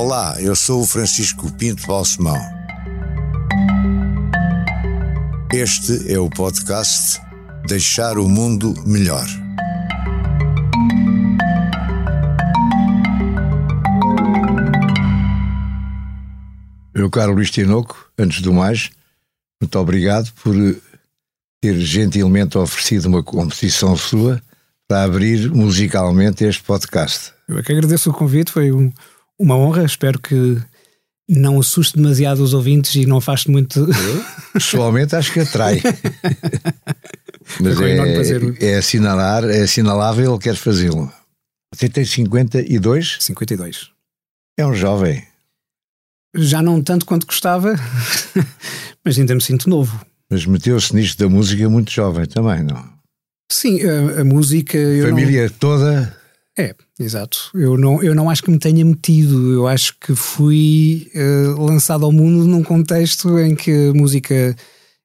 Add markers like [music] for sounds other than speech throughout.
Olá, eu sou o Francisco Pinto Balsemão. Este é o podcast Deixar o Mundo Melhor. Meu caro Luís Tinoco, antes do mais, muito obrigado por ter gentilmente oferecido uma composição sua para abrir musicalmente este podcast. Eu é que agradeço o convite, foi um, uma honra. Espero que não assuste demasiado os ouvintes e não afaste muito. Eu, pessoalmente, acho que atrai. [laughs] Mas é, é, assinalar, é assinalável, ele quer fazê-lo. Você tem 52? 52. É um jovem. Já não tanto quanto gostava, [laughs] mas ainda me sinto novo. Mas meteu-se nisto da música muito jovem também, não? Sim, a, a música. Família não... toda. É, exato. Eu não, eu não acho que me tenha metido. Eu acho que fui uh, lançado ao mundo num contexto em que a música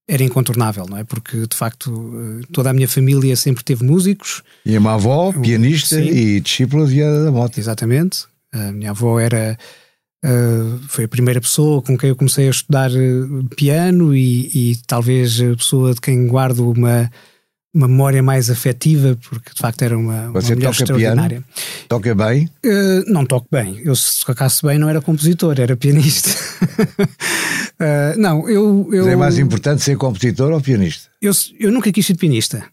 era incontornável, não é? Porque de facto uh, toda a minha família sempre teve músicos. E a minha avó, pianista Sim. e discípula de da Mota. Exatamente. A minha avó era. Uh, foi a primeira pessoa com quem eu comecei a estudar piano e, e talvez a pessoa de quem guardo uma uma memória mais afetiva, porque de facto era uma, Você uma mulher toca extraordinária. Piano? Toca bem? Uh, não toco bem. Eu, se tocasse bem, não era compositor, era pianista. uh, [laughs] não, eu, eu. Mas é mais importante ser compositor ou pianista? Eu, eu nunca quis ser pianista.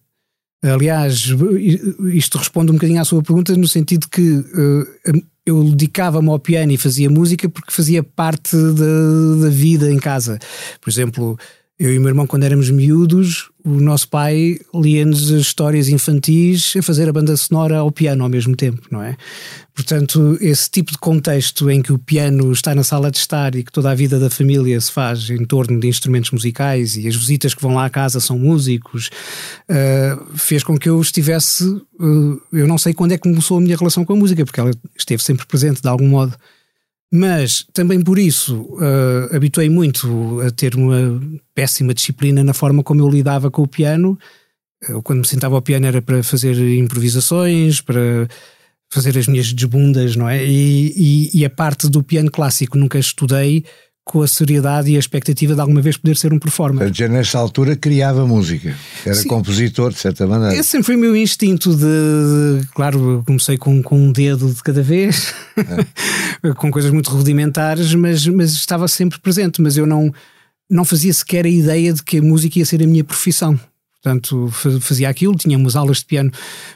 Aliás, isto responde um bocadinho à sua pergunta, no sentido que uh, eu dedicava-me ao piano e fazia música porque fazia parte da, da vida em casa. Por exemplo eu e o meu irmão, quando éramos miúdos, o nosso pai lia-nos histórias infantis a fazer a banda sonora ao piano ao mesmo tempo, não é? Portanto, esse tipo de contexto em que o piano está na sala de estar e que toda a vida da família se faz em torno de instrumentos musicais e as visitas que vão lá à casa são músicos, uh, fez com que eu estivesse. Uh, eu não sei quando é que começou a minha relação com a música, porque ela esteve sempre presente de algum modo. Mas também por isso uh, habituei muito a ter uma péssima disciplina na forma como eu lidava com o piano. Eu, quando me sentava ao piano era para fazer improvisações, para fazer as minhas desbundas, não é? E, e, e a parte do piano clássico nunca estudei com a seriedade e a expectativa de alguma vez poder ser um performer. Já nessa altura criava música, era Sim. compositor de certa maneira. Esse sempre foi o meu instinto de, de claro, comecei com, com um dedo de cada vez, é. [laughs] com coisas muito rudimentares, mas, mas estava sempre presente, mas eu não, não fazia sequer a ideia de que a música ia ser a minha profissão. Portanto, fazia aquilo, tínhamos aulas de piano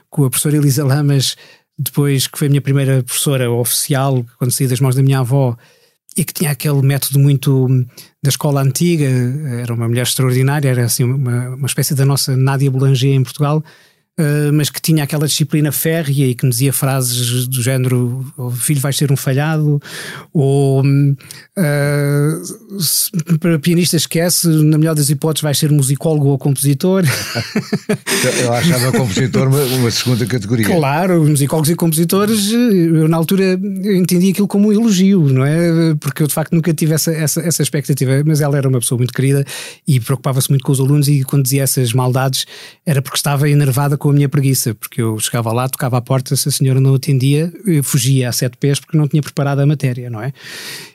com a professora Elisa Lamas, depois que foi a minha primeira professora oficial, quando saí das mãos da minha avó, e que tinha aquele método muito hum, da escola antiga, era uma mulher extraordinária, era assim uma, uma espécie da nossa Nádia Boulanger em Portugal, Uh, mas que tinha aquela disciplina férrea e que me dizia frases do género: o filho vai ser um falhado, ou uh, se, para pianista esquece, na melhor das hipóteses, vai ser musicólogo ou compositor. Eu achava compositor uma, uma, segunda categoria. Claro, musicólogos e compositores, eu na altura entendi aquilo como um elogio, não é? Porque eu de facto nunca tive essa, essa, essa expectativa, mas ela era uma pessoa muito querida e preocupava-se muito com os alunos, e quando dizia essas maldades era porque estava enervada com a minha preguiça, porque eu chegava lá, tocava à porta, se a senhora não atendia, eu fugia a sete pés porque não tinha preparado a matéria, não é?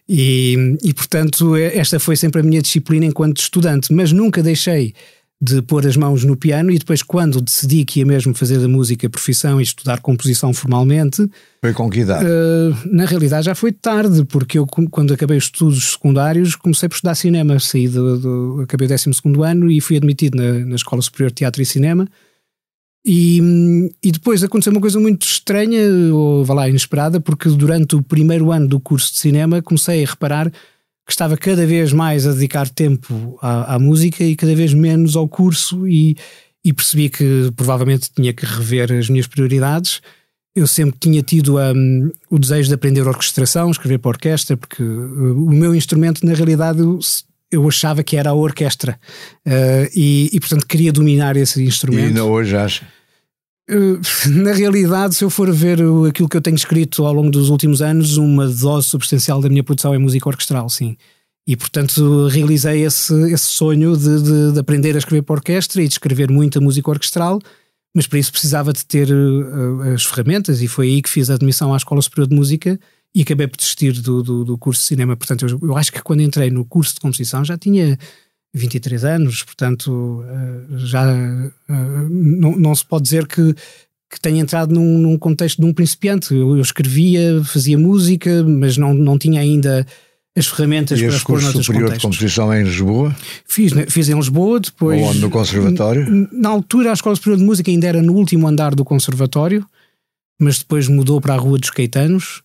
E, e portanto, esta foi sempre a minha disciplina enquanto estudante, mas nunca deixei de pôr as mãos no piano e depois quando decidi que ia mesmo fazer da música profissão e estudar composição formalmente foi com que idade? Uh, na realidade já foi tarde porque eu quando acabei os estudos secundários comecei por estudar cinema saí do, do acabei o 12 ano e fui admitido na, na Escola Superior de Teatro e Cinema e, e depois aconteceu uma coisa muito estranha, ou vá lá, inesperada, porque durante o primeiro ano do curso de cinema comecei a reparar que estava cada vez mais a dedicar tempo à, à música e cada vez menos ao curso, e, e, percebi que provavelmente tinha que rever as minhas prioridades. Eu sempre tinha tido um, o desejo de aprender orquestração, escrever para orquestra, porque uh, o meu instrumento, na realidade, eu achava que era a orquestra uh, e, e, portanto, queria dominar esse instrumento. E ainda hoje acha? Uh, [laughs] na realidade, se eu for ver aquilo que eu tenho escrito ao longo dos últimos anos, uma dose substancial da minha produção é música orquestral, sim. E, portanto, realizei esse, esse sonho de, de, de aprender a escrever para orquestra e de escrever muita música orquestral, mas para isso precisava de ter uh, as ferramentas, e foi aí que fiz a admissão à Escola Superior de Música e acabei por desistir do, do, do curso de cinema. Portanto, eu, eu, acho que quando entrei no curso de composição já tinha 23 anos, portanto, uh, já uh, não, não se pode dizer que, que tenha entrado num, num contexto de um principiante. Eu, eu, escrevia, fazia música, mas não, não tinha ainda as ferramentas e para noutros superior contextos. de composição em Lisboa? Fiz, fiz em Lisboa, depois... Ou no conservatório? Na altura a Escola Superior de Música ainda era no último andar do conservatório, mas depois mudou para a Rua dos Caetanos.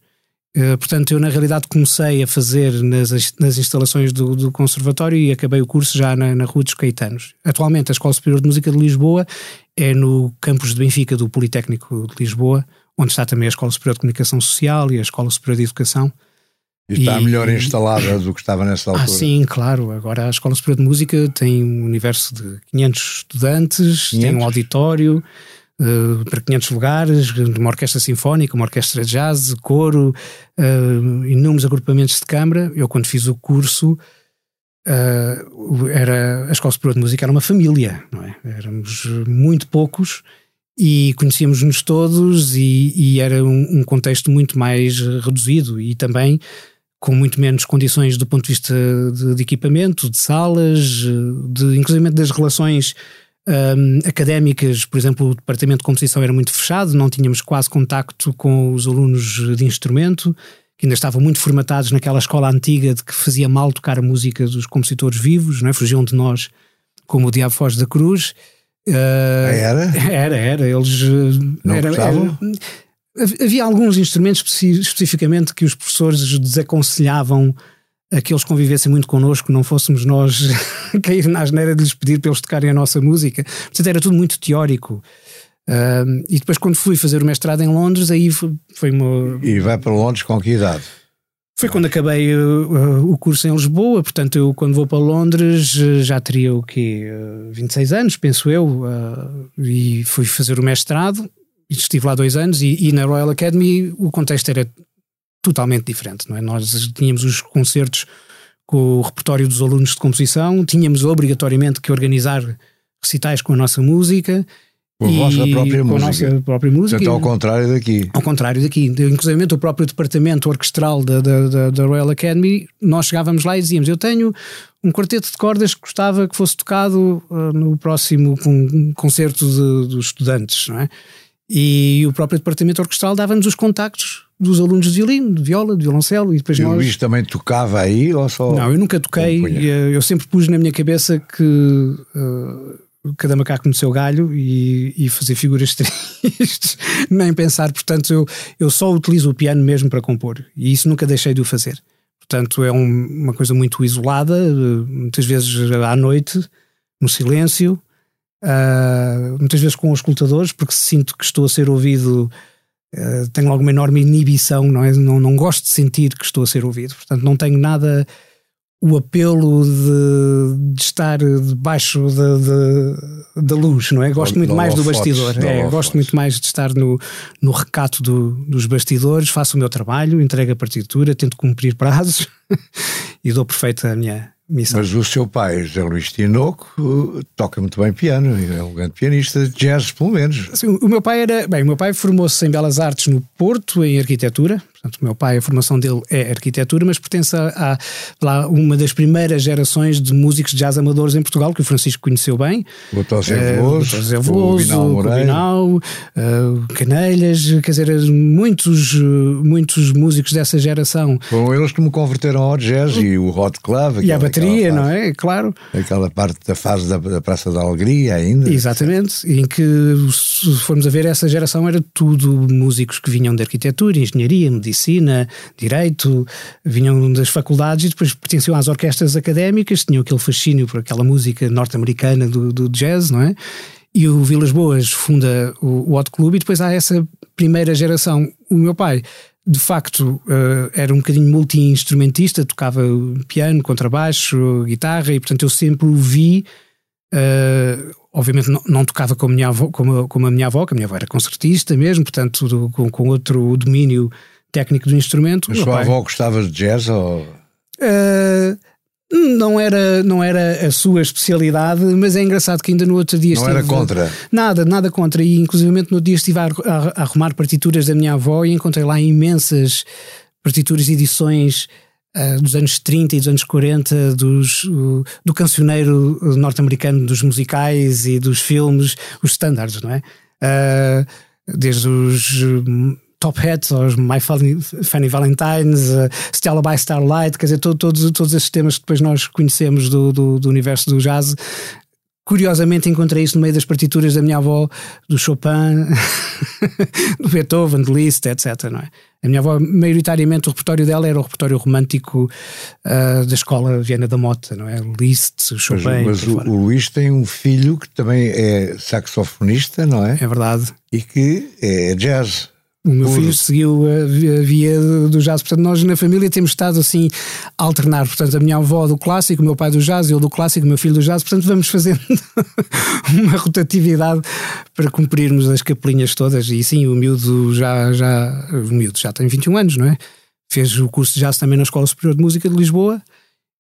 Uh, portanto, eu na realidade comecei a fazer nas, nas instalações do, do conservatório e acabei o curso já na, na Rua dos Caetanos. Atualmente a Escola Superior de Música de Lisboa é no campus de Benfica do Politécnico de Lisboa, onde está também a Escola Superior de Comunicação Social e a Escola Superior de Educação. E está e, melhor instalada do que estava nessa ah, altura. Ah, sim, claro. Agora a Escola Superior de Música tem um universo de 500 estudantes, 500? tem um auditório uh, para 500 lugares, uma orquestra sinfónica, uma orquestra de jazz, coro, uh, inúmeros agrupamentos de câmara. Eu, quando fiz o curso, uh, era, a Escola Superior de Música era uma família, não é? Éramos muito poucos e conhecíamos-nos todos e, e era um, um contexto muito mais reduzido e também com muito menos condições do ponto de vista de, de equipamento, de salas, de inclusive das relações um, académicas, por exemplo, o departamento de composição era muito fechado, não tínhamos quase contacto com os alunos de instrumento, que ainda estavam muito formatados naquela escola antiga de que fazia mal tocar a música dos compositores vivos, não é? fugiam de nós como o Diabo Foz da Cruz. Uh, era? [laughs] Era, era. Eles. Não era, era, Havia alguns instrumentos especificamente que os professores desaconselhavam a que eles convivessem muito connosco, não fôssemos nós [laughs] cair na asneira de lhes pedir para eles tocarem a nossa música. Portanto, era tudo muito teórico. Uh, e depois, quando fui fazer o mestrado em Londres, aí foi, foi uma. E vai para Londres com que idade? Foi quando acabei uh, o curso em Lisboa, portanto, eu quando vou para Londres uh, já teria o quê? Uh, 26 anos, penso eu, uh, e fui fazer o mestrado estive lá dois anos e, e, na Royal Academy o contexto era totalmente diferente, não é? Nós tínhamos os concertos com o repertório dos alunos de composição, tínhamos obrigatoriamente que organizar recitais com a nossa música. Com a vossa própria com música. A nossa própria música. Portanto, ao contrário daqui. Ao contrário daqui. Inclusive o próprio departamento orquestral da, da, da, Royal Academy, nós chegávamos lá e dizíamos: Eu tenho um quarteto de cordas que gostava que fosse tocado uh, no próximo concerto de, dos estudantes, não é? E o próprio departamento orquestral dava-nos os contactos dos alunos de violino, de viola, de violoncelo e depois e nós... o Luís também tocava aí ou só... Não, eu nunca toquei, eu sempre pus na minha cabeça que uh, cada macaco no seu galho e, e fazer figuras [laughs] tristes, nem pensar, portanto eu, eu só utilizo o piano mesmo para compor e isso nunca deixei de o fazer. Portanto é um, uma coisa muito isolada, muitas vezes à noite, no silêncio, uh, muitas vezes com os escutadores, porque sinto que estou a ser ouvido, uh, tenho logo uma enorme inibição, não, é? não, não gosto de sentir que estou a ser ouvido, portanto não tenho nada o apelo de, de estar debaixo da de, de, luz, não é? Gosto muito mais do bastidor, é, gosto muito mais de estar no, no recato do, dos bastidores, faço o meu trabalho, entrego a partitura, tento cumprir prazos [laughs] e dou perfeito a minha, Missão. Mas o seu pai, José Luís Tinoco, toca muito bem piano, é um grande pianista, de jazz pelo menos. Sim, o meu pai era, bem, o meu pai formou-se em Belas Artes no Porto, em arquitetura, Portanto, o meu pai, a formação dele é arquitetura, mas pertence a, a, uma das primeiras gerações de músicos de jazz amadores em Portugal, que o Francisco conheceu bem. O José eh, Veloso, uh, o Cobinal, uh, Canelhas, quer dizer, muitos, muitos músicos dessa geração. Foram eles que me converteram ao jazz e o Hot Club. E a bateria, não é? Claro. Aquela parte da fase da, da Praça da Alegria ainda. Exatamente, em que, se formos a ver, essa geração era tudo músicos que vinham de arquitetura, engenharia, medicina medicina, direito, vinham das faculdades e depois pertenciam às orquestras académicas, tinham aquele fascínio por aquela música norte-americana do, do jazz, não é? E o Vilas Boas funda o, o Hot Club e depois há essa primeira geração. O meu pai, de facto, uh, era um bocadinho multi-instrumentista, tocava piano, contrabaixo, guitarra e, portanto, eu sempre o vi. Uh, obviamente não, tocava como a, minha avó, como, a minha avó, que a minha avó era concertista mesmo, portanto, com outro domínio técnico do instrumento. Mas sua avó gostava de jazz ou... Uh, não era, não era a sua especialidade, mas é engraçado que ainda no outro dia não estive... era contra? Nada, nada contra. E inclusive no dia estive a, a, a arrumar partituras da minha avó e encontrei lá imensas partituras e edições uh, dos anos 30 e dos anos 40 dos, uh, do cancioneiro norte-americano dos musicais e dos filmes, os standards, não é? Uh, desde os Top Hats, aos My Funny Valentines, uh, Stella by Starlight, quer dizer, todo, todos, todos esses temas que depois nós conhecemos do, do, do universo do jazz Curiosamente encontrei isso no meio das partituras da minha avó, do Chopin, [laughs] do Beethoven, do Liszt, etc. Não é? A minha avó, maioritariamente, o repertório dela era o repertório romântico uh, da escola Viena da Mota, não é? Liszt, Chopin. Mas, mas o, o, Luís tem um filho que também é saxofonista, não é? É verdade. E que é jazz. O meu filho seguiu a via do jazz, portanto, nós na família temos estado assim a alternar. Portanto, a minha avó do clássico, o meu pai do jazz, eu do clássico, o meu filho do jazz. Portanto, vamos fazendo [laughs] uma rotatividade para cumprirmos as capelinhas todas. E sim, o miúdo já, já, o miúdo já tem 21 anos, não é? Fez o curso de jazz também na Escola Superior de Música de Lisboa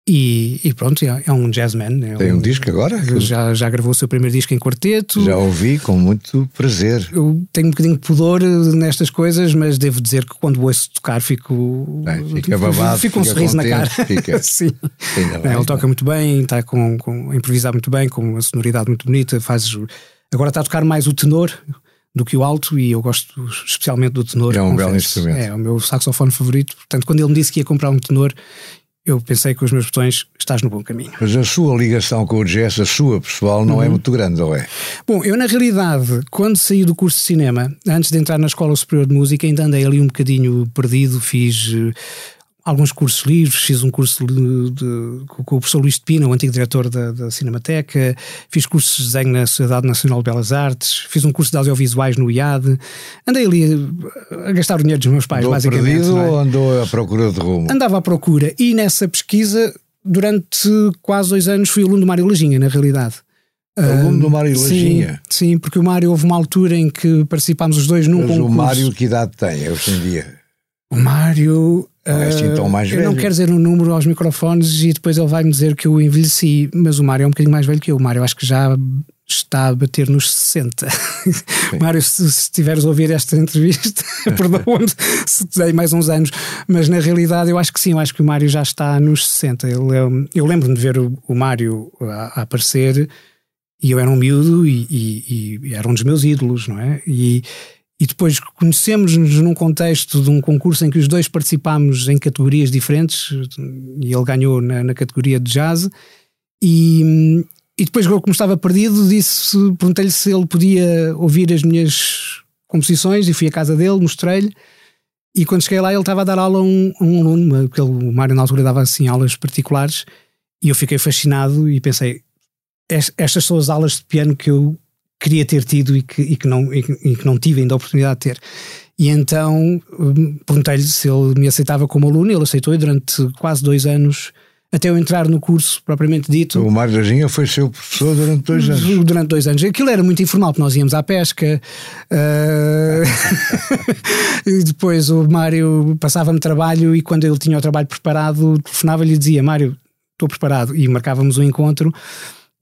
e, e, pronto, é, é um jazzman. É Tem um, um, disco agora? Já, já gravou o seu primeiro disco em quarteto. Já ouvi com muito prazer. Eu tenho um bocadinho de pudor nestas coisas, mas devo dizer que quando ouço tocar fico. Bem, fica babado. Fica um sorriso contente, na cara. Fica. [laughs] Sim. É, ele toca muito bem, está com, com, a improvisar muito bem, com uma sonoridade muito bonita. Faz, agora está a tocar mais o tenor do que o alto e eu gosto especialmente do tenor. É um confesso. belo instrumento. É o meu saxofone favorito. Portanto, quando ele me disse que ia comprar um tenor, eu pensei que os meus botões estás no bom caminho. Mas a sua ligação com o jazz, a sua pessoal, não é uhum. é muito grande, ou é? Bom, eu na realidade, quando saí do curso de cinema, antes de entrar na Escola Superior de Música, ainda andei ali um bocadinho perdido, fiz eh, alguns cursos livres, fiz um curso de, de, com o professor Luís de Pina, o antigo diretor da, da, Cinemateca, fiz cursos de desenho na Sociedade Nacional de Belas Artes, fiz um curso de audiovisuais no IAD, andei ali a, a gastar o dinheiro dos meus pais, andou basicamente. perdido é? ou andou à procura de rumo? Andava à procura e nessa pesquisa, durante quase dois anos, fui aluno do Mário Lajinha, na realidade. Aluno do Mário Lajinha? Sim, sim, porque o Mário houve uma altura em que participámos os dois num Mas concurso. o Mário que idade tem hoje em dia? O Mário não é assim tão mais velho. Eu não quero dizer um número aos microfones e depois ele vai-me dizer que eu envelheci, mas o Mário é um bocadinho mais velho que eu. O Mário acho que já está a bater nos 60. [laughs] Mário, se, se estiveres a ouvir esta entrevista, [laughs] perdoa-me [laughs] se te dei mais uns anos, mas na realidade eu acho que sim, eu acho que o Mário já está nos 60. Ele, é eu lembro-me de ver o, o Mário a, a, aparecer e eu era um miúdo e, e, e, era um dos meus ídolos, não é? E, e depois conhecemos-nos num contexto de um concurso em que os dois participámos em categorias diferentes e ele ganhou na, na categoria de jazz. E, e depois como estava perdido disse perguntei-lhe se ele podia ouvir as minhas composições e fui à casa dele, mostrei-lhe. E quando cheguei lá ele estava a dar aula a um, um aluno, porque ele, o Mário na altura dava assim aulas particulares. E eu fiquei fascinado e pensei estas são as aulas de piano que eu queria ter tido e que, e que, não, e que, não tive ainda a oportunidade de ter. E então hum, perguntei-lhe se ele me aceitava como aluno, ele aceitou e durante quase dois anos, até eu entrar no curso propriamente dito. O Mário Lajinha foi seu professor durante dois anos. [laughs] Durante dois anos. Aquilo era muito informal, porque nós íamos à pesca uh... [laughs] e depois o Mário passava-me trabalho e quando ele tinha o trabalho preparado, telefonava-lhe e dizia: Mário, estou preparado. E marcávamos um encontro.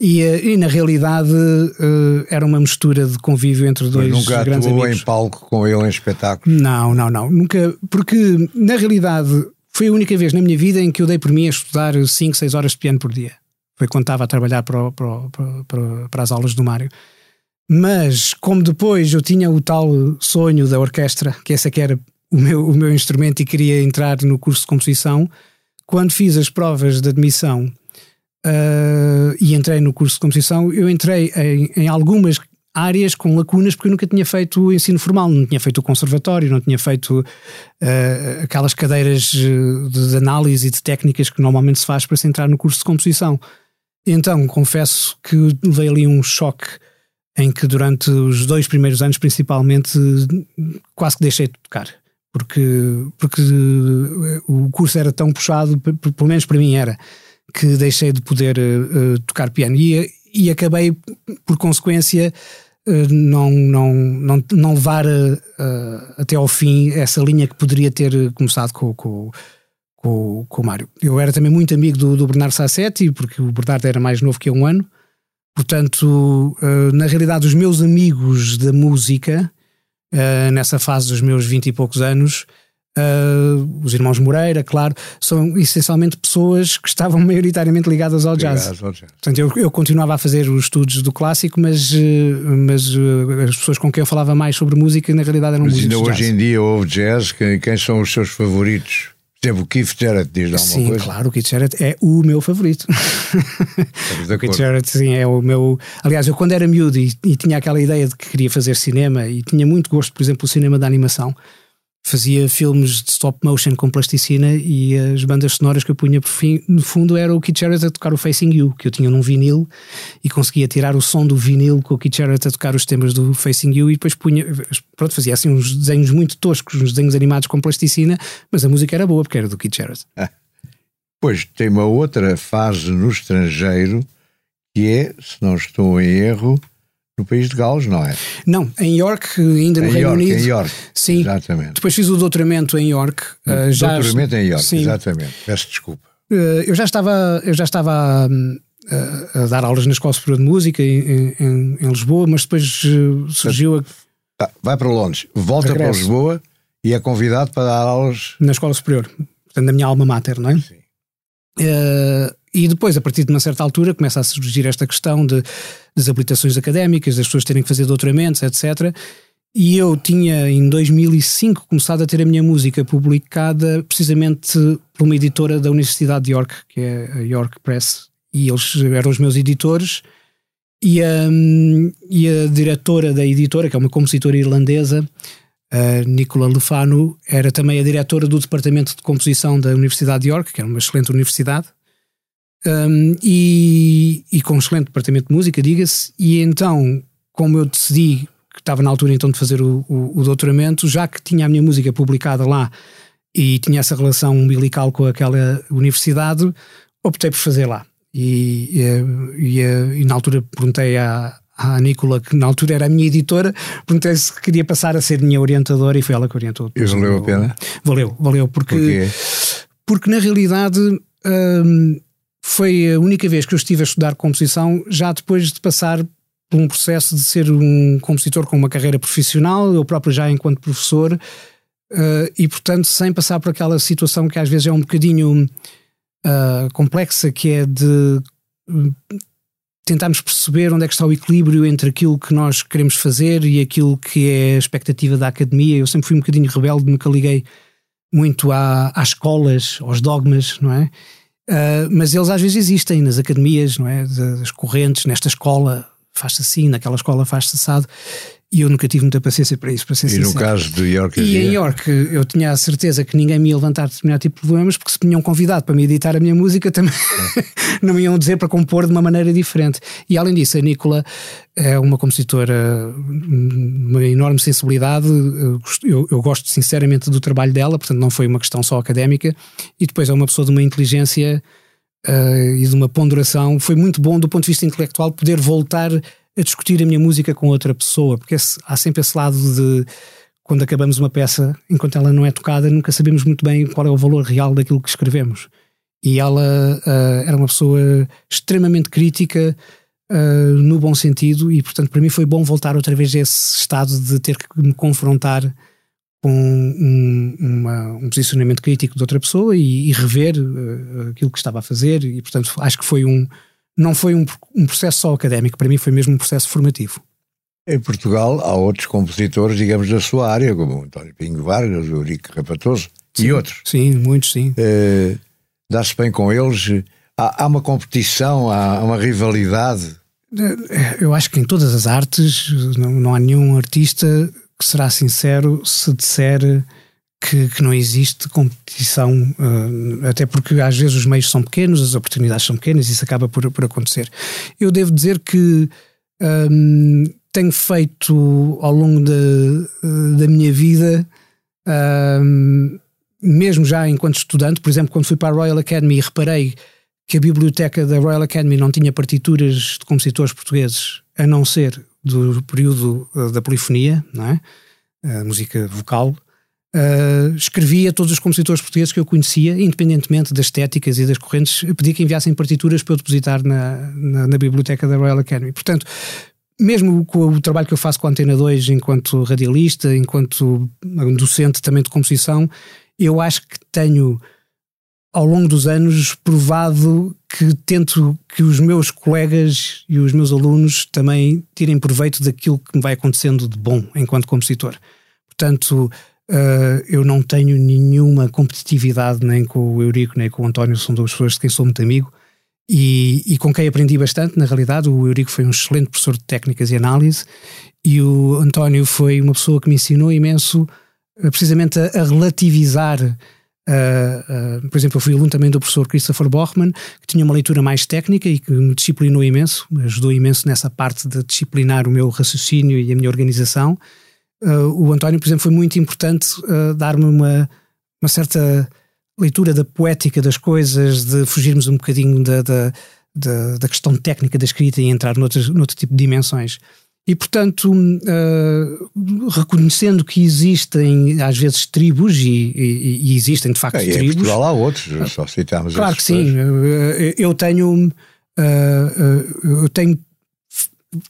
E, eh, e, na realidade uh, era uma mistura de convívio entre dois Mas nunca grandes atuou amigos. em palco com ele em espetáculos? Não, não, não. Nunca, porque na realidade foi a única vez na minha vida em que eu dei por mim a estudar 5, 6 horas de piano por dia. Foi quando estava a trabalhar para, para, para, para as aulas do Mário. Mas como depois eu tinha o tal sonho da orquestra, que esse é que era o meu, o meu instrumento e queria entrar no curso de composição, quando fiz as provas de admissão uh, e entrei no curso de composição, eu entrei em, em, algumas áreas com lacunas porque eu nunca tinha feito ensino formal, não tinha feito o conservatório, não tinha feito uh, aquelas cadeiras de, de análise e de técnicas que normalmente se faz para se entrar no curso de composição. Então, confesso que levei ali um choque em que durante os dois primeiros anos, principalmente, quase que deixei de tocar. Porque, porque o curso era tão puxado, pelo menos para mim era, que deixei de poder uh, tocar piano e, e acabei, por consequência, uh, não, não, não, não levar até ao fim essa linha que poderia ter começado com, com, com, com o Mário. Eu era também muito amigo do, do Bernardo Sassetti, porque o Bernardo era mais novo que eu um ano, portanto, na realidade, os meus amigos da música, nessa fase dos meus vinte e poucos anos, Uh, os irmãos Moreira, claro, são essencialmente pessoas que estavam [laughs] maioritariamente ligadas ao jazz. Ao jazz. Portanto, eu, eu, continuava a fazer os estudos do clássico, mas, mas uh, as pessoas com quem eu falava mais sobre música, na realidade, eram mas músicos. Ainda hoje em dia houve jazz, quem, quem são os seus favoritos? Exemplo, o Keith Jarrett diz alguma sim, coisa? Sim, claro, o Keith Jarrett é o meu favorito. [laughs] o Keith Jarrett, sim, é o meu. Aliás, eu quando era miúdo e, e, tinha aquela ideia de que queria fazer cinema e tinha muito gosto, por exemplo, do cinema da animação, fazia filmes de stop motion com plasticina e as bandas sonoras que eu punha por fim, no fundo era o Keith Jarrett a tocar o Facing You, que eu tinha num vinil e conseguia tirar o som do vinil com o Keith Jarrett a tocar os temas do Facing You e depois punha, pronto, fazia assim uns desenhos muito toscos, uns desenhos animados com plasticina, mas a música era boa porque era do Keith Jarrett. Ah. Pois tem uma outra fase no estrangeiro que é, se não estou em erro, no país de Gales, não é? Não, em York, ainda no em Reino York, Unido. Em York, sim. Exatamente. Depois fiz o doutoramento em York. Uh, já, doutoramento em York, sim. exatamente. Peço desculpa. Uh, eu já estava, eu já estava um, a, a, dar aulas na Escola Superior de Música em, em, em Lisboa, mas depois uh, surgiu a. Ah, vai para Londres, volta Regresso. para Lisboa e é convidado para dar aulas. Na Escola Superior, portanto, na minha alma mater, não é? Sim. Uh, e depois, a partir de uma certa altura, começa a surgir esta questão de desabilitações académicas, das pessoas terem que fazer doutoramentos, etc. E eu tinha, em 2005, começado a ter a minha música publicada precisamente por uma editora da Universidade de York, que é a York Press, e eles eram os meus editores. E a, e a diretora da editora, que é uma compositora irlandesa, a Nicola Lefano, era também a diretora do departamento de composição da Universidade de York, que era uma excelente universidade um, e, e, com um excelente departamento de música, diga-se, e então, como eu decidi que estava na altura então de fazer o, o, o, doutoramento, já que tinha a minha música publicada lá e tinha essa relação umbilical com aquela universidade, optei por fazer lá. E, e, e, na altura perguntei à, à Nicola, que na altura era a minha editora, perguntei se queria passar a ser minha orientadora e foi ela que orientou. E valeu a pena? Valeu, valeu, porque, porque na realidade. Um, foi a única vez que eu estive a estudar composição, já depois de passar por um processo de ser um compositor com uma carreira profissional, eu próprio já enquanto professor, uh, e portanto sem passar por aquela situação que às vezes é um bocadinho uh, complexa, que é de uh, tentarmos perceber onde é que está o equilíbrio entre aquilo que nós queremos fazer e aquilo que é a expectativa da academia. Eu sempre fui um bocadinho rebelde, nunca liguei muito à, às escolas, aos dogmas, não é? Uh, mas eles às vezes existem nas academias, não é? Das correntes, nesta escola faz-se assim, naquela escola faz-se assado. E eu nunca tive muita paciência para isso, para ser e sincero. no caso de York E em York eu tinha a certeza que ninguém me ia levantar determinado tipo de problemas, porque se me tinham convidado para me editar a minha música também [laughs] não me iam dizer para compor de uma maneira diferente. E além disso, a Nicola é uma compositora, uma enorme sensibilidade. Eu, eu gosto sinceramente do trabalho dela, portanto não foi uma questão só académica. E depois é uma pessoa de uma inteligência uh, e de uma ponderação. Foi muito bom do ponto de vista intelectual poder voltar a discutir a minha música com outra pessoa, porque esse, há sempre esse lado de quando acabamos uma peça, enquanto ela não é tocada, nunca sabemos muito bem qual é o valor real daquilo que escrevemos. E ela uh, era uma pessoa extremamente crítica, uh, no bom sentido, e portanto para mim foi bom voltar outra vez a esse estado de ter que me confrontar com um, uma, um posicionamento crítico de outra pessoa e, e rever uh, aquilo que estava a fazer, e portanto acho que foi um, não foi um, um processo só académico, para mim foi mesmo um processo formativo. Em Portugal há outros compositores, digamos, da sua área, como António Pingo Vargas, o Eurico Rapatoso sim, e outros. Sim, muitos, sim. Uh, Dá-se bem com eles? Há, há, uma competição, há uma rivalidade? Eh, eu acho que em todas as artes não, não há nenhum artista que será sincero se disser que, que, não existe competição, uh, até porque às vezes os meios são pequenos, as oportunidades são pequenas isso acaba por, por acontecer. Eu devo dizer que um, tenho feito ao longo de, da minha vida, um, mesmo já enquanto estudante, por exemplo, quando fui para a Royal Academy e reparei que a biblioteca da Royal Academy não tinha partituras de compositores portugueses, a não ser do período uh, da polifonia, não é? A música vocal Uh, escrevia todos os compositores portugueses que eu conhecia, independentemente das estéticas e das correntes, pedia que enviassem partituras para eu depositar na, na, na, biblioteca da Royal Academy. Portanto, mesmo com o trabalho que eu faço com a Antena 2 enquanto radialista, enquanto docente também de composição, eu acho que tenho ao longo dos anos provado que tento que os meus colegas e os meus alunos também tirem proveito daquilo que me vai acontecendo de bom enquanto compositor. Portanto, uh, eu não tenho nenhuma competitividade nem com o Eurico nem com o António, são duas pessoas de quem sou muito amigo e, e com quem aprendi bastante. Na realidade, o Eurico foi um excelente professor de técnicas e análise e o António foi uma pessoa que me ensinou imenso uh, precisamente a, a relativizar Uh, uh, por exemplo, eu fui aluno também do professor Christopher Borchman, que tinha uma leitura mais técnica e que me disciplinou imenso, me ajudou imenso nessa parte de disciplinar o meu raciocínio e a minha organização. Uh, o António, por exemplo, foi muito importante dar-me uma, uma certa leitura da poética das coisas, de fugirmos um bocadinho da, da, da, da questão técnica da escrita e entrar noutro, noutro tipo de dimensões. E, portanto, uh, reconhecendo que existem, às vezes, tribos, e, e, e existem, de facto, é, tribos. Em Portugal há outros, só citamos Claro que sim. Uh, eu tenho. Uh, eu tenho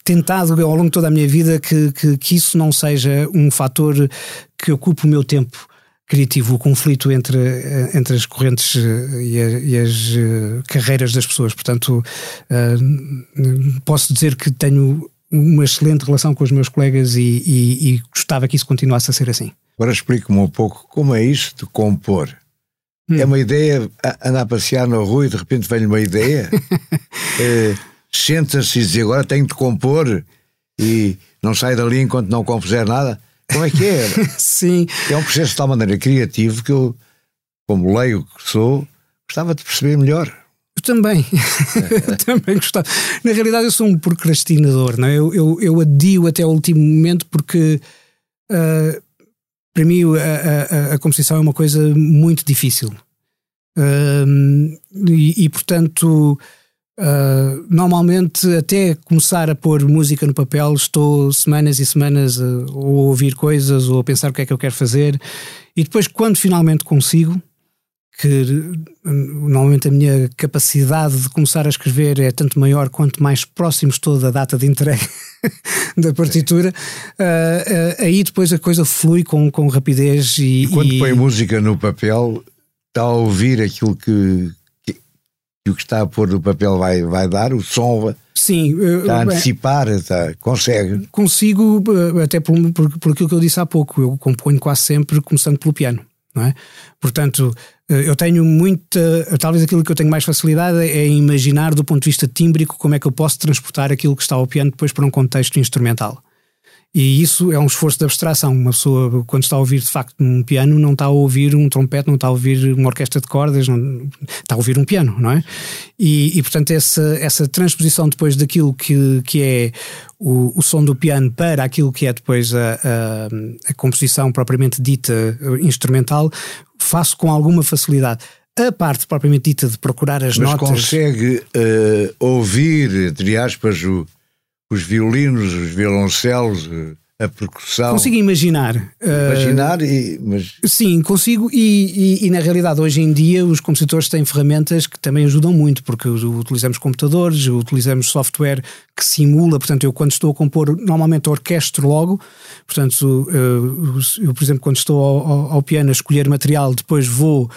tentado ao longo de toda a minha vida que, que, que, isso não seja um fator que ocupe o meu tempo criativo, o conflito entre, entre as correntes e, a, e as carreiras das pessoas. Portanto, posso dizer que tenho uma excelente relação com os meus colegas e, e, e gostava que isso continuasse a ser assim. Agora explique-me um pouco como é isto de compor. Hum. É uma ideia, andar a passear na rua e de repente vem-lhe uma ideia, é, [laughs] senta-se e diz agora tenho de compor e não sai dali enquanto não compuser nada. Como é que é? [laughs] Sim. É um processo de tal maneira criativo que eu, como leio que sou, gostava de perceber melhor. Eu também, [laughs] eu também gostava. Na realidade, eu sou um procrastinador, não é? eu, eu, eu adio até o último momento porque uh, para mim a, a, a, composição é uma coisa muito difícil. Uh, e, e, portanto, uh, normalmente, até começar a pôr música no papel, estou semanas e semanas a, a ouvir coisas ou a pensar o que é que eu quero fazer, e depois, quando finalmente consigo que normalmente a minha capacidade de começar a escrever é tanto maior quanto mais próximo estou da data de entrega [laughs] da partitura, uh, uh, aí depois a coisa flui com, com rapidez. E, e quando e... põe música no papel, está a ouvir aquilo que, que, o que está a pôr no papel vai, vai dar, o som. Sim, está a antecipar, está, consegue. Consigo, até por, por, por aquilo que eu disse há pouco, eu componho quase sempre começando pelo piano. Não é? Portanto, eh, eu tenho muita. Talvez aquilo que eu tenho mais facilidade é imaginar, do ponto de vista tímbrico, como é que eu posso transportar aquilo que está ao piano depois para um contexto instrumental. E isso é um esforço de abstração. Uma pessoa, quando está a ouvir de facto um piano, não está a ouvir um trompete, não está a ouvir uma orquestra de cordas, não, está a ouvir um piano, não é? E, e portanto, essa, essa transposição depois daquilo que, que é o, o som do piano para aquilo que é depois a, a, a composição propriamente dita instrumental, faço com alguma facilidade. A parte propriamente dita de procurar as Mas notas. Mas consegue uh, ouvir, entre aspas, o os violinos, os violoncelos, a percussão. Consigo imaginar. Imaginar, uh, e, mas... Sim, consigo, e, e, e, na realidade hoje em dia os compositores têm ferramentas que também ajudam muito, porque utilizamos computadores, utilizamos software que simula, portanto eu quando estou a compor, normalmente orquestro logo, portanto uh, eu por exemplo quando estou ao, ao piano a escolher material, depois vou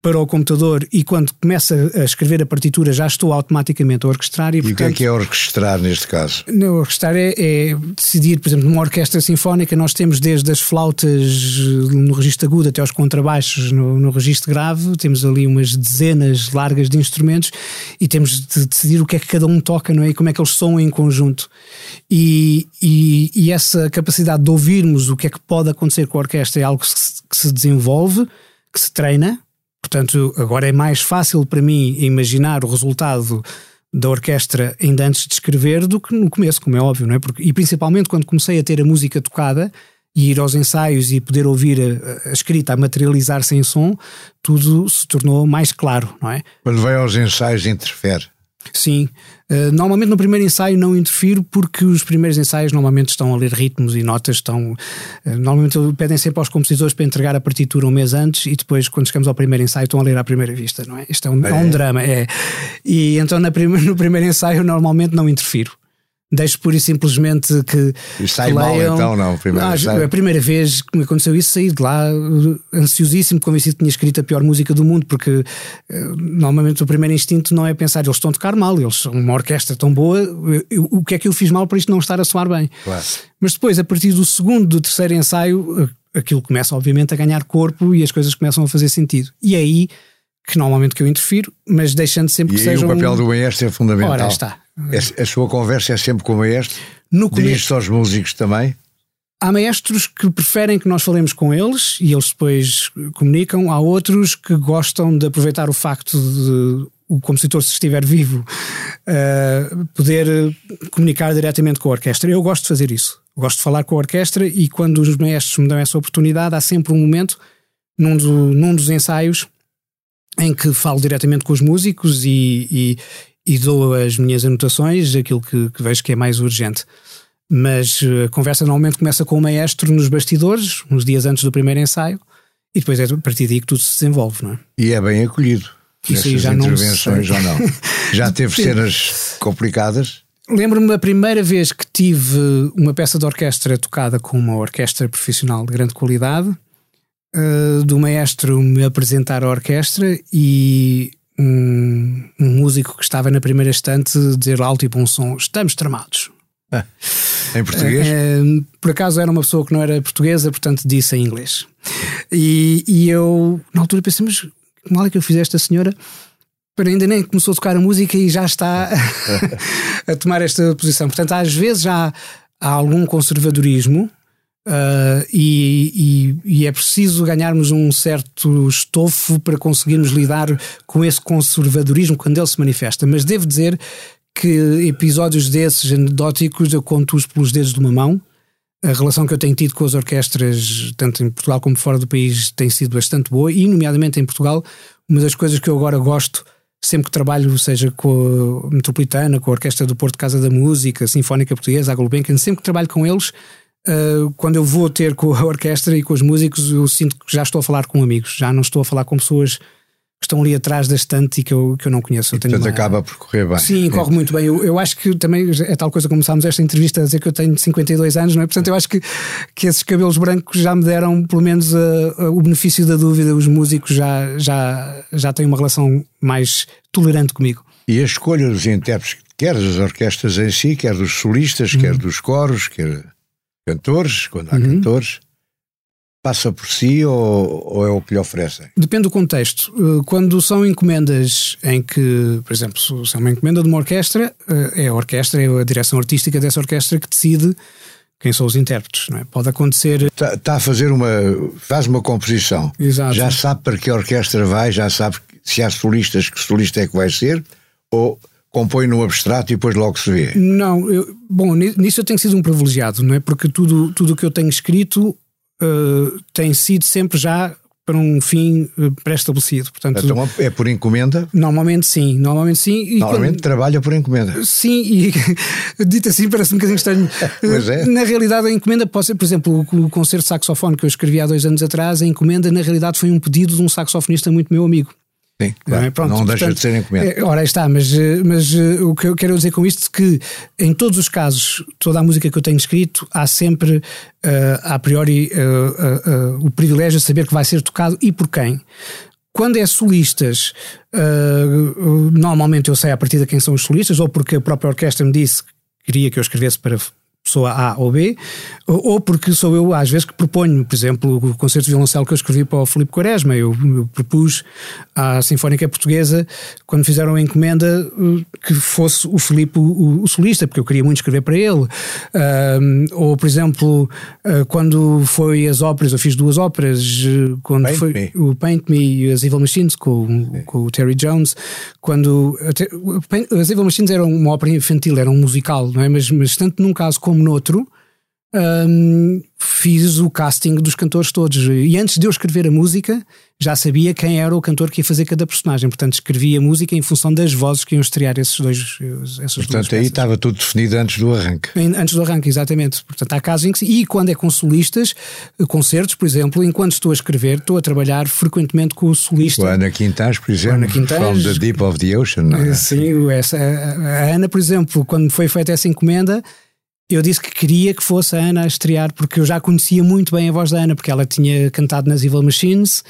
para o computador e quando começa a escrever a partitura já estou automaticamente a orquestrar. E, e portanto, o que é que é orquestrar neste caso? Não, orquestrar é, é, decidir, por exemplo, numa orquestra sinfónica nós temos desde as flautas no registro agudo até aos contrabaixos no, no registro grave, temos ali umas dezenas largas de instrumentos e temos de decidir o que é que cada um toca não é? e como é que eles soam em conjunto. E, e, e essa capacidade de ouvirmos o que é que pode acontecer com a orquestra é algo que se, que se desenvolve, que se treina, Portanto, agora é mais fácil para mim imaginar o resultado da orquestra ainda antes de escrever do que no começo, como é óbvio, não é? Porque, e principalmente quando comecei a ter a música tocada e ir aos ensaios e poder ouvir a, a escrita a materializar-se som, tudo se tornou mais claro, não é? Quando vai aos ensaios interfere. Sim. Uh, normalmente no primeiro ensaio não interfiro porque os primeiros ensaios normalmente estão a ler ritmos e notas, estão. Uh, normalmente pedem sempre aos compositores para entregar a partitura um mês antes e depois, quando chegamos ao primeiro ensaio, estão a ler à primeira vista, não é? Isto é um, é. é um drama, é. E então na prima, [laughs] no primeiro ensaio normalmente não interfiro. Deixo pura e simplesmente que. E sai mal leiam. então, não? Primeiro, ah, a primeira vez que me aconteceu isso, saí de lá ansiosíssimo, convencido que tinha escrito a pior música do mundo, porque uh, normalmente o primeiro instinto não é pensar eles estão a tocar mal, eles são uma orquestra tão boa, eu, o que é que eu fiz mal para isto não estar a soar bem? Claro. Mas depois, a partir do segundo, do terceiro ensaio, aquilo começa obviamente a ganhar corpo e as coisas começam a fazer sentido. E é aí que normalmente que eu interfiro, mas deixando sempre e que seja. o papel um... do maestro é fundamental. Ora, está. A, a sua conversa é sempre com o maestro? No Dirige-se aos músicos também? Há maestros que preferem que nós falemos com eles e eles depois comunicam. Há outros que gostam de aproveitar o facto de o compositor, se estiver vivo, uh, poder comunicar diretamente com a orquestra. Eu gosto de fazer isso. Gosto de falar com a orquestra e quando os maestros me dão essa oportunidade, há sempre um momento num, do, num dos ensaios em que falo diretamente com os músicos e, e, e dou as minhas anotações, aquilo que, que, vejo que é mais urgente. Mas eh, a conversa normalmente começa com o maestro nos bastidores, uns dias antes do primeiro ensaio, e depois é a partir daí que tudo se desenvolve, não é? E é bem acolhido. Isso já intervenções não ou não? [laughs] Já teve cenas complicadas? Lembro-me a primeira vez que tive uma peça de orquestra tocada com uma orquestra profissional de grande qualidade, uh, do maestro me apresentar a orquestra e um, um, músico que estava na primeira estante dizer alto e bom som: Estamos tramados. Ah, em português? Uh, por acaso era uma pessoa que não era portuguesa, portanto disse em inglês. E, e eu, na altura, pensei: Mas que mal é que eu fiz esta senhora? Para ainda nem começou a tocar a música e já está [laughs] a tomar esta posição. Portanto, às vezes já há algum conservadorismo Uh, e, e, e, é preciso ganharmos um certo estofo para conseguirmos lidar com esse conservadorismo quando ele se manifesta. Mas devo dizer que episódios desses anedóticos eu conto-os pelos dedos de uma mão. A relação que eu tenho tido com as orquestras, tanto em Portugal como fora do país, tem sido bastante boa, e, nomeadamente em Portugal, uma das coisas que eu agora gosto, sempre que trabalho, seja com a Metropolitana, com a Orquestra do Porto Casa da Música, Sinfónica Portuguesa, a Gulbenkian, sempre que trabalho com eles, Uh, quando eu vou ter com a [laughs] orquestra e com os músicos, eu sinto que já estou a falar com amigos, já não estou a falar com pessoas que estão ali atrás da estante e que eu, que eu não conheço. E, portanto, uma... acaba por correr bem. Sim, corre muito bem. Eu, eu acho que também é tal coisa, começámos esta entrevista a dizer que eu tenho 52 anos, não é? Portanto, eu acho que, que esses cabelos brancos já me deram pelo menos o benefício da dúvida. Os músicos já, já, já têm uma relação mais tolerante comigo. E a escolha dos intérpretes, quer das orquestras em si, quer dos solistas, quer uhum. dos coros, quer cantores, quando há uhum. cantores, passa por si ou, ou, é o que lhe oferecem? Depende do contexto. Eh, quando são encomendas em que, por exemplo, se é uma encomenda de uma orquestra, eh, é a orquestra, é a direção artística dessa orquestra que decide quem são os intérpretes, não é? Pode acontecer. Está, está a fazer uma. faz uma composição. Exato. Já sabe para que orquestra vai, já sabe se há solistas, que solista é que vai ser, ou compõe no abstrato e depois logo se vê? Não, eu, bom, nisso eu tenho sido um privilegiado, não é? Porque tudo o que eu tenho escrito uh, tem sido sempre já para um fim uh, pré-estabelecido. Portanto, então é por encomenda? Normalmente sim, normalmente sim. E normalmente quando... trabalha por encomenda. Sim, e [laughs] dito assim parece um bocadinho estranho. [laughs] pois é. Na realidade a encomenda pode ser, por exemplo, o concerto de saxofone que eu escrevi há dois anos atrás, a encomenda na realidade foi um pedido de um saxofonista muito meu amigo. Sim, claro. não, é? Pronto, não deixa portanto, de ser encomenda. É, ora, está, mas, eh, mas eh, o que eu quero dizer com isto é que em todos os casos, toda a música que eu tenho escrito, há sempre, uh, a priori, uh, uh, o privilégio de saber que vai ser tocado e por quem. Quando é solistas, normalmente eu sei a partir de quem são os solistas, ou porque a própria orquestra me disse que queria que eu escrevesse para pessoa A ou B, ou porque sou eu às vezes que proponho, por exemplo, o concerto de violoncelo que eu escrevi para o Filipe Quaresma, eu, eu propus à Sinfónica Portuguesa, quando fizeram a encomenda, que fosse o Filipe o, o solista, porque eu queria muito escrever para ele. ou, por exemplo, uh, quando foi as óperas, eu fiz duas óperas, quando Paint foi Me. o Paint Me e as Evil Machines com, com o Terry Jones, quando as Evil Machines eram uma ópera infantil, era um musical, não é? Mas, mas tanto num caso como noutro, um, fiz o casting dos cantores todos. E antes de eu escrever a música, já sabia quem era o cantor que ia fazer cada personagem. Portanto, escrevia a música em função das vozes que iam estrear esses dois. Essas Portanto, aí estava tudo definido antes do arranque. Antes do arranque, exatamente. Portanto, há casos em que. E quando é com solistas, concertos, por exemplo, enquanto estou a escrever, estou a trabalhar frequentemente com o solista. O Ana Quintas, por exemplo, Ana Quintas, from the deep of the ocean. É? Sim, essa, a Ana, por exemplo, quando foi feita essa encomenda eu disse que queria que fosse a Ana a estrear, porque eu já conhecia muito bem a voz da Ana, porque ela tinha cantado nas Evil Machines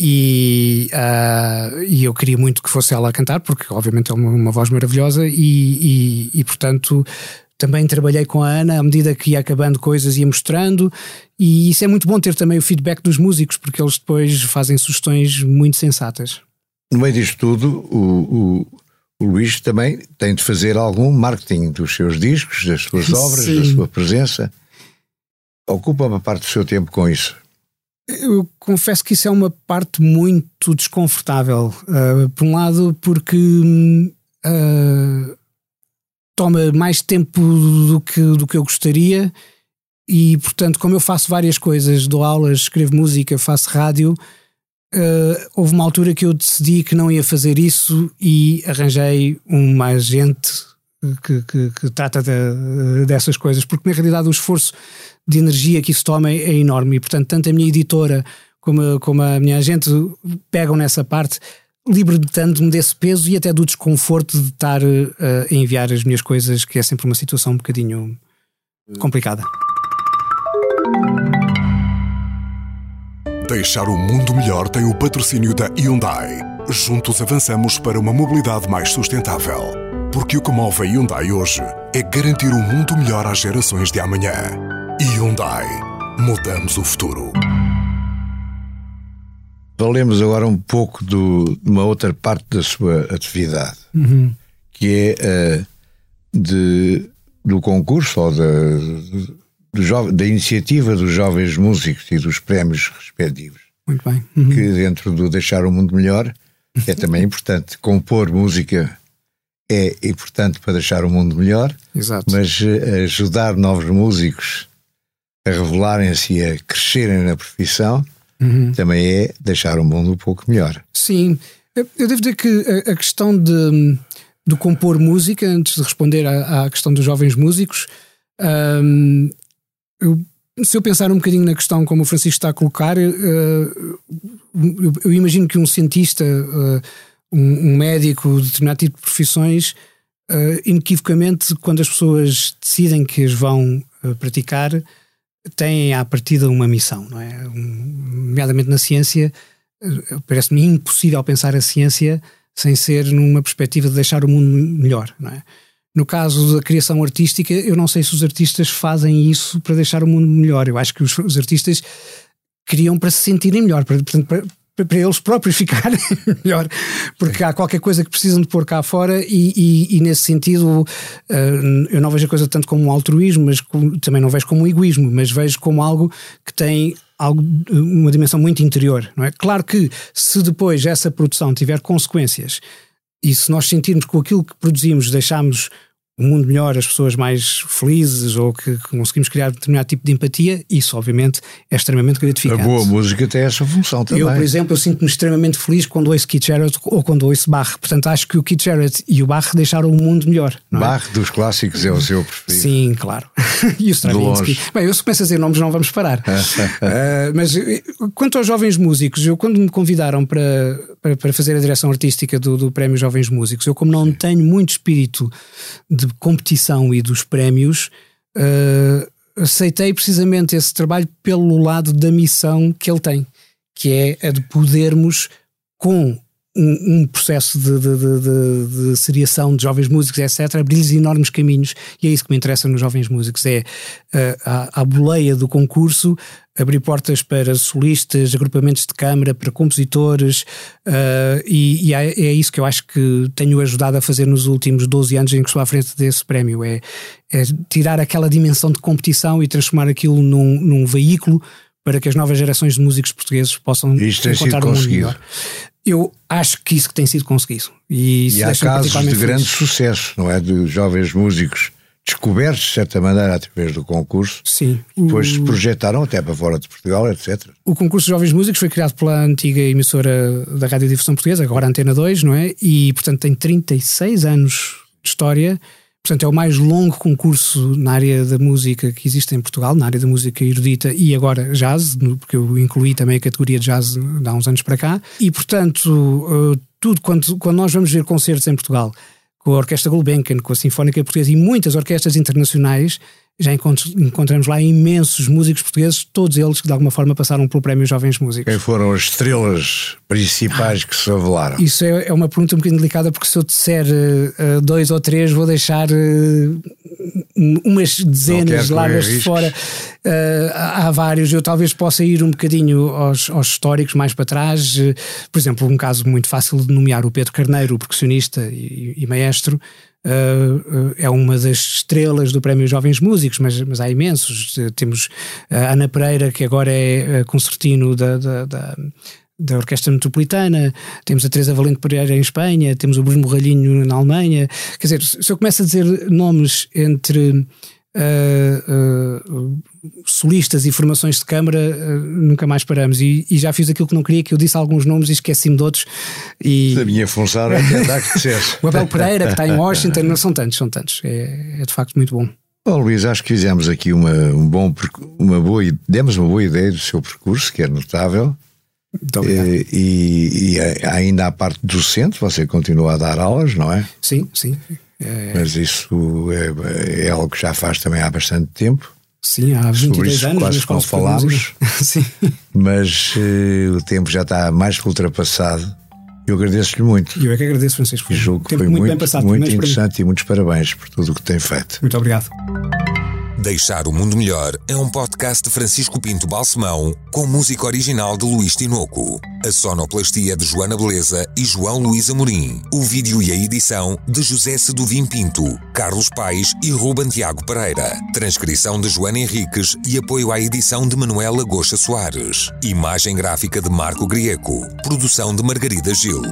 e, uh, e eu queria muito que fosse ela a cantar, porque obviamente é uma, uma voz maravilhosa e, e, e, portanto também trabalhei com a Ana à medida que ia acabando coisas ia mostrando e isso é muito bom ter também o feedback dos músicos porque eles depois fazem sugestões muito sensatas. No meio disto tudo, o, o o Luís também tem de fazer algum marketing dos seus discos, das suas obras, Sim. da sua presença. Ocupa uma parte do seu tempo com isso. Eu confesso que isso é uma parte muito desconfortável. Uh, por um lado, porque uh, toma mais tempo do que, do que eu gostaria, e portanto, como eu faço várias coisas, dou aulas, escrevo música, faço rádio, Uh, houve uma altura que eu decidi que não ia fazer isso e arranjei uma agente que, que, que trata de, dessas coisas, porque na realidade o esforço de energia que isso toma é enorme e, portanto, tanto a minha editora como, como a minha agente pegam nessa parte, libertando-me desse peso e até do desconforto de estar uh, a enviar as minhas coisas, que é sempre uma situação um bocadinho complicada. Deixar o mundo melhor tem o patrocínio da Hyundai. Juntos avançamos para uma mobilidade mais sustentável. Porque o que move a Hyundai hoje é garantir um mundo melhor às gerações de amanhã. Hyundai. Mudamos o futuro. Falemos agora um pouco do, de uma outra parte da sua atividade, uhum. que é uh, de, do concurso ou da, do da iniciativa dos jovens músicos e dos prémios respectivos. Muito bem. Uhum. Que dentro do deixar o mundo melhor é também importante. Compor música é importante para deixar o mundo melhor, Exato. mas eh, ajudar novos músicos a revelarem-se e a crescerem na profissão uhum. também é deixar o mundo um pouco melhor. Sim, eu devo dizer que a questão de, de compor música, antes de responder à, à questão dos jovens músicos, um, eu, se eu pensar um bocadinho na questão como o Francisco está a colocar, uh, eu, eu, imagino que um cientista, uh, um, um, médico, determinado tipo de profissões, uh, inequivocamente, quando as pessoas decidem que as vão praticar, têm à partida uma missão, não é? Um, nomeadamente na ciência, parece-me impossível pensar a ciência sem ser numa perspectiva de deixar o mundo melhor, não é? No caso da criação artística, eu não sei se os artistas fazem isso para deixar o mundo melhor. Eu acho que os, os artistas criam para se sentirem melhor, para, para, para eles próprios [laughs] ficarem melhor, porque há qualquer coisa que precisam de pôr cá fora e, e, e nesse sentido uh, eu não vejo a coisa tanto como um altruísmo, mas também não vejo como um egoísmo, mas vejo como algo que tem algo, uma dimensão muito interior, não é? Claro que se depois essa produção tiver consequências e se nós sentirmos que aquilo que produzimos deixamos um mundo melhor, as pessoas mais felizes ou que conseguimos criar determinado tipo de empatia, isso obviamente é extremamente gratificante. A boa música tem essa função também. Eu, por exemplo, eu sinto-me extremamente feliz quando ouço Keith Jarrett ou quando ouço Bach. Portanto, acho que o Keith Jarrett e o Bach deixaram o mundo melhor. É? Bach dos clássicos é o seu preferido. Sim, claro. [laughs] e o Stravinsky. Bem, eu se começo a dizer nomes não vamos parar. uh, [laughs] mas eh, quanto aos jovens músicos, eu quando me convidaram para, para, para fazer a direção artística do, do Prémio Jovens Músicos, eu como não tenho muito espírito de competição e dos prémios, uh, aceitei precisamente esse trabalho pelo lado da missão que ele tem, que é a de podermos, com um, um processo de, de, de, de, seriação de jovens músicos, etc., abrir-lhes enormes caminhos, e é isso que me interessa nos jovens músicos: é uh, a, a boleia do concurso, abrir portas para solistas, agrupamentos de câmara, para compositores, uh, e, e é, é, isso que eu acho que tenho ajudado a fazer nos últimos 12 anos em que estou à frente desse prémio: é, é tirar aquela dimensão de competição e transformar aquilo num, num veículo para que as novas gerações de músicos portugueses possam Isto encontrar um mundo melhor. Eu acho que isso que tem sido conseguido. E, e há casos de grande sucesso, não é? De jovens músicos descobertos, de certa maneira, através do concurso. Sim. Depois se projetaram até para fora de Portugal, etc. O concurso de Jovens Músicos foi criado pela antiga emissora da Rádio Difusão Portuguesa, agora Antena 2, não é? E, portanto, tem 36 anos de história. Portanto, é o mais longo concurso na área da música que existe em Portugal, na área da música erudita e agora jazz, porque eu incluí também a categoria de jazz há uns anos para cá. E, portanto, eh, tudo quando, quando nós vamos ver concertos em Portugal, com a Orquestra Gulbenkian, com a Sinfónica Portuguesa e muitas orquestras internacionais, já encontramos lá imensos músicos portugueses, todos eles que de alguma forma passaram pelo Prémio Jovens Músicos. Quem foram as estrelas principais que se revelaram? Isso é, é, uma pergunta um bocadinho delicada, porque se eu disser uh, dois ou três, vou deixar uh, umas dezenas lá de fora. Uh, há vários, eu talvez possa ir um bocadinho aos, aos históricos mais para trás. por exemplo, um caso muito fácil de nomear o Pedro Carneiro, o percussionista e, e maestro. Uh, é uma das estrelas do Prémio Jovens Músicos, mas, mas há imensos. Temos a Ana Pereira, que agora é concertino da, da, da da Orquestra Metropolitana, temos a Teresa Valente Pereira em Espanha, temos o Bruno Morralhinho na Alemanha. Quer dizer, se eu começo a dizer nomes entre uh, solistas e formações de câmara, uh, nunca mais paramos. E, e, já fiz aquilo que não queria, que eu disse alguns nomes e esqueci-me de outros. E... A minha função é tentar [laughs] O Abel Pereira, que está em Washington, não são tantos, são tantos. É, é de facto muito bom. Bom, Luís, acho que fizemos aqui uma, um bom, uma boa, demos uma boa ideia do seu percurso, que é notável. E, e, e, ainda a parte docente, você continua a dar aulas, não é? Sim, sim. É... Mas isso é, é, algo que já faz também há bastante tempo. Sim, há 22 Sobre isso anos. Quase não falámos. [laughs] Sim. Mas uh, o tempo já está mais que ultrapassado. Eu agradeço-lhe muito. Eu é que agradeço, Francisco. Julgo que foi muito, muito, passado, muito interessante e muitos parabéns por tudo o que tem feito. Muito obrigado. Deixar o Mundo Melhor é um podcast de Francisco Pinto Balsemão com música original de Luís Tinoco. A sonoplastia de Joana Beleza e João Luís Amorim. O vídeo e a edição de José Seduvim Pinto, Carlos Paes e Ruben Tiago Pereira. Transcrição de Joana Henriques e apoio à edição de Manuela Goxa Soares. Imagem gráfica de Marco Grieco. Produção de Margarida Gil.